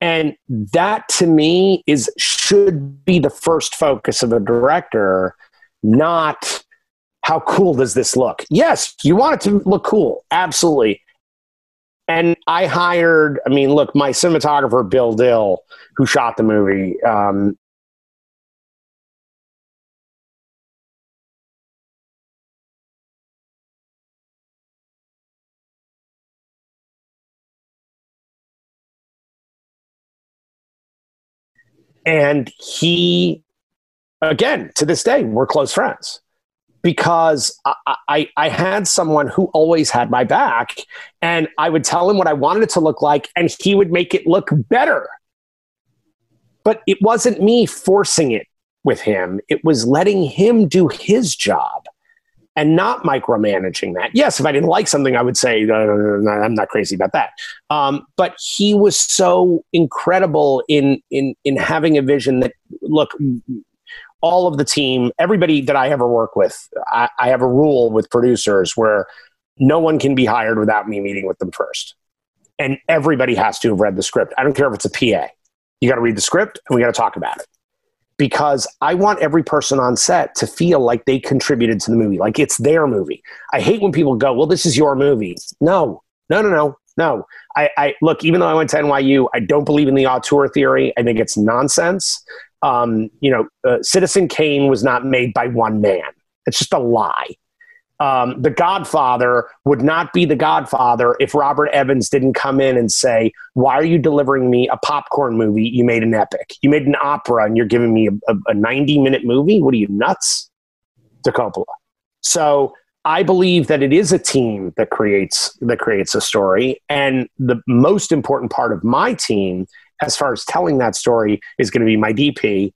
And that to me is should be the first focus of a director, not how cool does this look? Yes, you want it to look cool, absolutely. And I hired, I mean, look, my cinematographer, Bill Dill, who shot the movie, um, And he, again, to this day, we're close friends because I, I, I, had someone who always had my back and I would tell him what I wanted it to look like and he would make it look better. But it wasn't me forcing it with him, it was letting him do his job and not micromanaging that. Yes, if I didn't like something, I would say, I'm not crazy about that. Um, but he was so incredible in, in, in having a vision that, look, all of the team, everybody that I ever work with, I, I have a rule with producers where no one can be hired without me meeting with them first. And everybody has to have read the script. I don't care if it's a PA. You got to read the script and we got to talk about it because I want every person on set to feel like they contributed to the movie, like it's their movie. I hate when people go, "Well, this is your movie." No, no, no, no, no. I, I look. Even though I went to NYU, I don't believe in the auteur theory. I think it's nonsense. Um, you know, uh, Citizen Kane was not made by one man. It's just a lie um, The Godfather would not be The Godfather if Robert Evans didn't come in and say, Why are you delivering me a popcorn movie? You made an epic. You made an opera and you're giving me a, a 90 minute movie? What are you, nuts? To Coppola. So I believe that it is a team that creates that creates a story, and the most important part of my team, as far as telling that story, is going to be my DP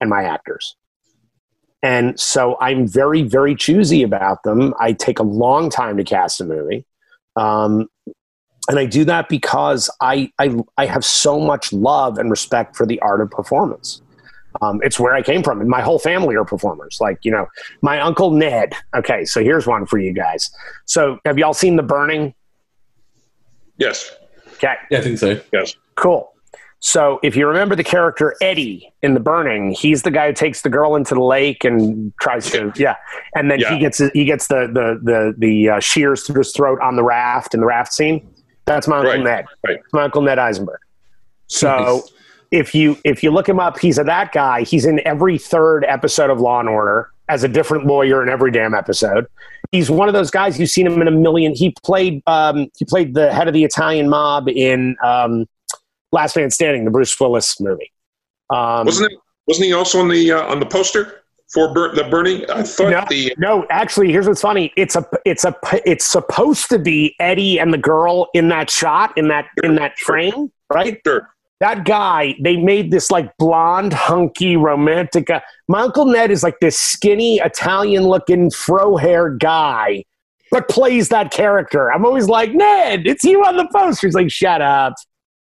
and my actors. And so I'm very, very choosy about them. I take a long time to cast a movie. Um, and I do that because I, I, I have so much love and respect for the art of performance. Um, it's where I came from, and my whole family are performers. Like you know, my uncle Ned. Okay, so here's one for you guys. So have y'all seen The Burning? Yes. Okay. Yeah, I think so. Yes. Cool. So if you remember the character Eddie in The Burning, he's the guy who takes the girl into the lake and tries to yeah, and then Yeah. he gets he gets the the the the uh, shears through his throat on the raft in the raft scene. That's my uncle Right, Ned. right. That's my uncle Ned Eisenberg. So Nice. if you if you look him up, he's a that guy. He's in every third episode of Law and Order as a different lawyer in every damn episode. He's one of those guys you've seen him in a million. He played um, he played the head of the Italian mob in um, Last Man Standing, the Bruce Willis movie. Um, Wasn't it? Wasn't he also on the uh, on the poster for the Burning? I thought no, the no, actually, here's what's funny. It's a, it's a, it's supposed to be Eddie and the girl in that shot in that in that frame, right? sure. that guy, they made this like blonde, hunky, romantic. Uh, my uncle Ned is like this skinny, Italian looking, fro hair guy, but plays that character. I'm always like, Ned, it's you on the poster. He's like, shut up,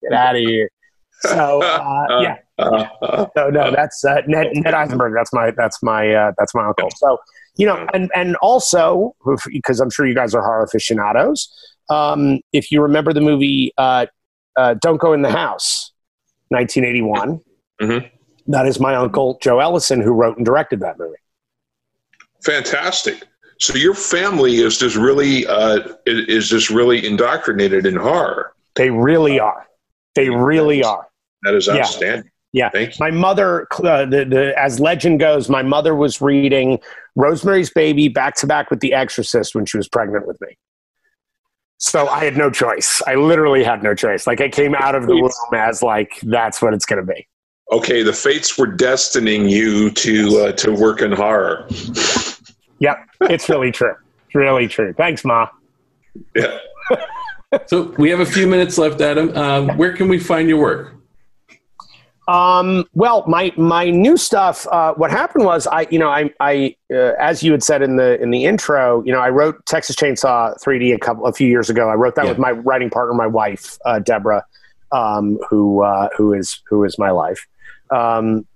get out of here. So uh, yeah, no, no, that's uh, Ned, Ned Eisenberg. That's my that's my uh, that's my uncle. So you know, and and also because I'm sure you guys are horror aficionados. Um, if you remember the movie uh, uh, "Don't Go in the House," 1981, Mhm. that is my uncle Joe Ellison who wrote and directed that movie. Fantastic. So your family is just really uh, is just really indoctrinated in horror. They really are. They really are. That is Yeah. outstanding. Yeah. Thank you. My mother, uh, the, the, as legend goes, my mother was reading Rosemary's Baby back to back with The Exorcist when she was pregnant with me. So I had no choice. I literally had no choice. Like I came out of the womb as like that's what it's going to be. Okay, the fates were destining you to uh, to work in horror. Yep, it's really true. It's really true. Thanks, Ma. Yeah. So we have a few minutes left, Adam. Um, where can we find your work? Um, well, my my new stuff. Uh, what happened was, I you know, I I uh, as you had said in the in the intro, you know, I wrote Texas Chainsaw 3D a couple a few years ago. I wrote that Yeah. with my writing partner, my wife, uh, Deborah, um, who uh, who is who is my life. Um,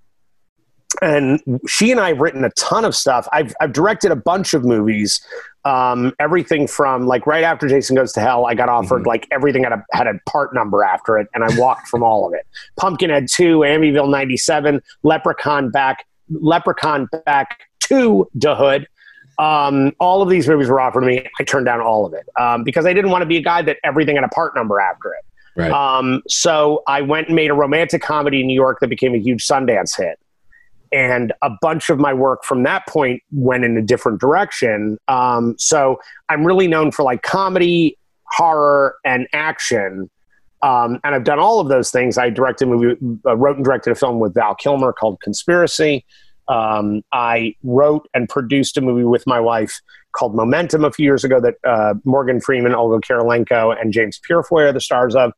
and she and I have written a ton of stuff. I've I've directed a bunch of movies. Um, everything from like right after Jason Goes to Hell, I got offered Mhm. like everything had a had a part number after it, and I walked from all of it. Pumpkinhead 2, Amityville 97, Leprechaun back, Leprechaun back to the Hood. Um, all of these movies were offered to me. I turned down all of it um, because I didn't want to be a guy that everything had a part number after it. Right. Um, so I went and made a romantic comedy in New York that became a huge Sundance hit. And a bunch of my work from that point went in a different direction. Um, so I'm really known for like comedy, horror, and action. Um, and I've done all of those things. I directed a movie, uh, wrote and directed a film with Val Kilmer called Conspiracy. Um, I wrote and produced a movie with my wife called Momentum a few years ago that uh, Morgan Freeman, Olga Kurylenko, and James Purefoy are the stars of.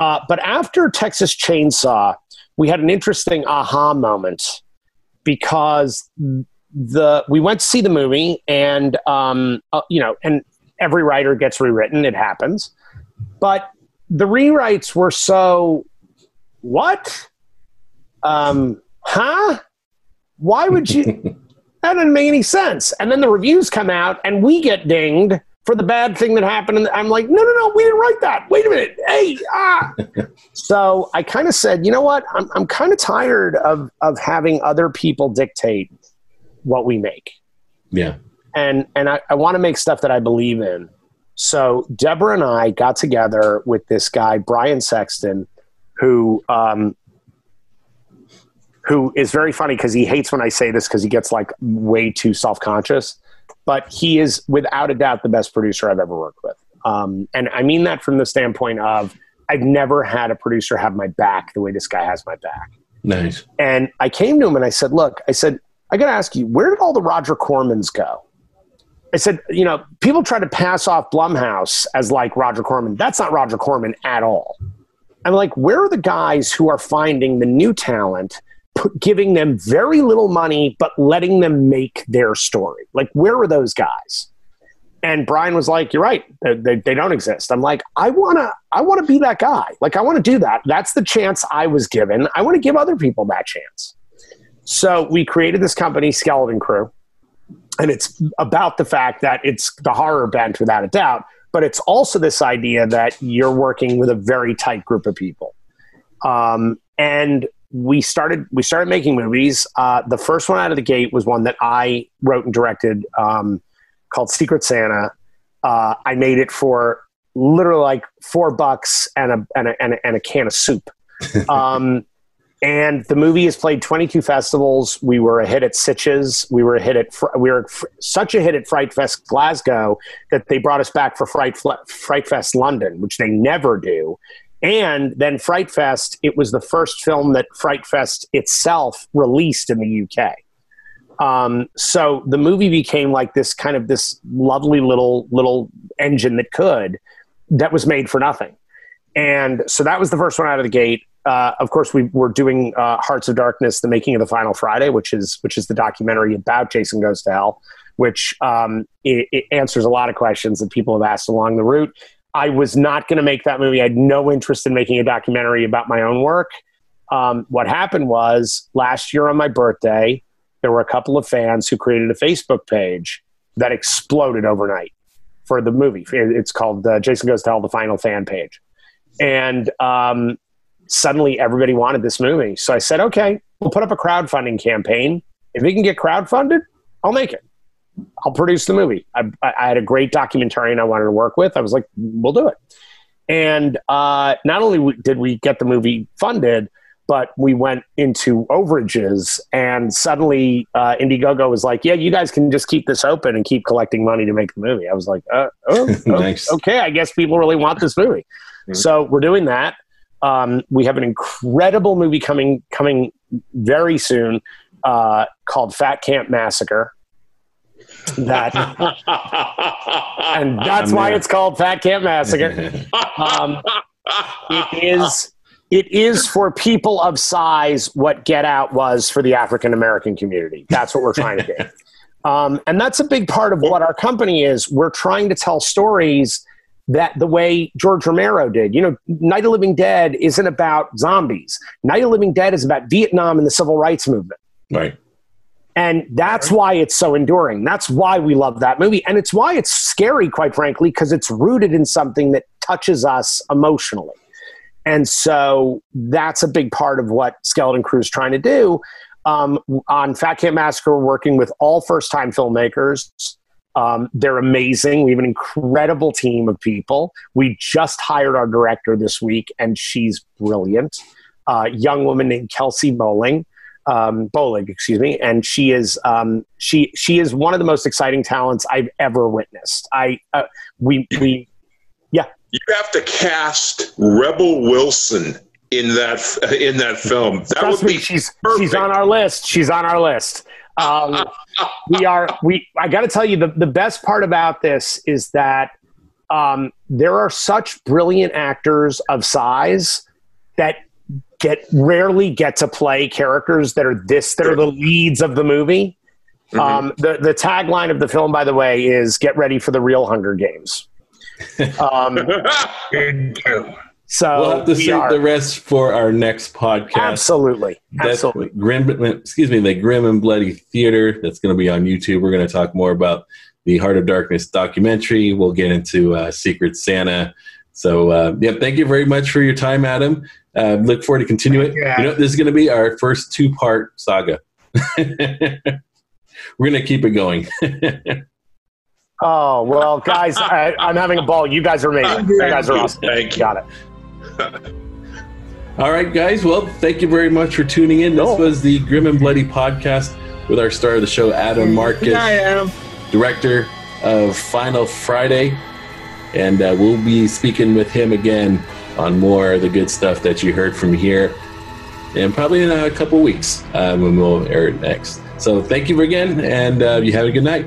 Uh, but after Texas Chainsaw, we had an interesting aha moment because the we went to see the movie and um, uh, you know and every writer gets rewritten. It happens. But the rewrites were so what? Um huh? Why would you that didn't make any sense. And then the reviews come out and we get dinged for the bad thing that happened and i'm like no no no we didn't write that wait a minute hey ah so i kind of said you know what i'm, I'm kind of tired of of having other people dictate what we make yeah. and and I, I want to make stuff that I believe in. So Deborah and I got together with this guy Brian Sexton, who um, who is very funny because he hates when I say this because he gets like way too self conscious. But he is without a doubt the best producer I've ever worked with, um, and I mean that from the standpoint of I've never had a producer have my back the way this guy has my back. Nice. And I came to him and I said, Look, I said, I got to ask you, where did all the Roger Cormans go? I said, You know, people try to pass off Blumhouse as like Roger Corman. That's not Roger Corman at all. I'm like, where are the guys who are finding the new talent, giving them very little money, but letting them make their story? Like, where are those guys? And Brian was like, "You're right. They, they, they don't exist." I'm like, "I wanna, I wanna be that guy. Like, I want to do that. That's the chance I was given. I want to give other people that chance." So we created this company, Skeleton Crew, and it's about the fact that it's the horror bent without a doubt, but it's also this idea that you're working with a very tight group of people. Um, and we started we started making movies. Uh, the first one out of the gate was one that I wrote and directed um, called Secret Santa. Uh, I made it for literally like four bucks and a and a, and a, and a can of soup. Um, and the movie has played 22 festivals. We were a hit at Sitges. We were a hit at we were such a hit at Fright Fest Glasgow that they brought us back for Fright Fright Fest London, which they never do. And then Fright Fest, it was the first film that Fright Fest itself released in the UK. Um, so the movie became like this kind of this lovely little little engine that could that was made for nothing. And so that was the first one out of the gate. uh, of course, we were doing uh, Hearts of Darkness: The Making of the Final Friday, which is which is the documentary about Jason Goes to Hell, which um, it, it answers a lot of questions that people have asked along the route. I was not going to make that movie. I had no interest in making a documentary about my own work. Um, what happened was last year on my birthday, there were a couple of fans who created a Facebook page that exploded overnight for the movie. It's called uh, Jason Goes to Hell, the final fan page. And um, suddenly everybody wanted this movie. So I said, okay, we'll put up a crowdfunding campaign. If we can get crowdfunded, I'll make it. I'll produce the movie. I, I had a great documentarian I wanted to work with. I was like, we'll do it. And uh, not only did we get the movie funded, but we went into overages and suddenly uh, indiegogo was like yeah you guys can just keep this open and keep collecting money to make the movie i was like uh, oh, nice. okay i guess people really want this movie mm-hmm. so we're doing that um, we have an incredible movie coming coming very soon uh, called fat camp massacre that and that's why it's called fat camp massacre um, it is it is for people of size what Get Out was for the African American community. That's what we're trying to do. Um, and that's a big part of what our company is. We're trying to tell stories that the way George Romero did. You know, Night of Living Dead isn't about zombies. Night of Living Dead is about Vietnam and the civil rights movement. Right. And that's why it's so enduring. That's why we love that movie. And it's why it's scary, quite frankly, because it's rooted in something that touches us emotionally. And so that's a big part of what Skeleton Crew is trying to do. Um, on Fat Camp Massacre, we're working with all first time filmmakers. Um, they're amazing. We have an incredible team of people. We just hired our director this week, and she's brilliant. Uh, young woman named Kelsey Bowling, um, Bowling, excuse me, and she is um, she she is one of the most exciting talents I've ever witnessed. I uh, we we yeah you have to cast Rebel Wilson in that in that film. That Trust would me, be she's perfect. she's on our list. She's on our list. Um, we are we. I got to tell you, the the best part about this is that um, there are such brilliant actors of size that get rarely get to play characters that are this that are the leads of the movie. Mm-hmm. Um, the the tagline of the film, by the way, is "Get ready for the real Hunger Games." Um, so we'll have to we save are, the rest for our next podcast. Absolutely, absolutely. grim, excuse me, the Grim and Bloody Theater. That's going to be on YouTube. We're going to talk more about the Heart of Darkness documentary. We'll get into uh, Secret Santa. So, uh, yeah, thank you very much for your time, Adam. Uh, look forward to continuing. You know, this is going to be our first two-part saga. We're going to keep it going. Oh well, guys, I, am having a ball. You guys are amazing. You guys are awesome. Thank you. Got it. All right, guys. Well, thank you very much for tuning in. This was the Grim and Bloody podcast with our star of the show, Adam Marcus, I am director of Final Friday, and uh, we'll be speaking with him again on more of the good stuff that you heard from here, and probably in a couple weeks uh, when we'll air it next. So, thank you again, and uh, you have a good night.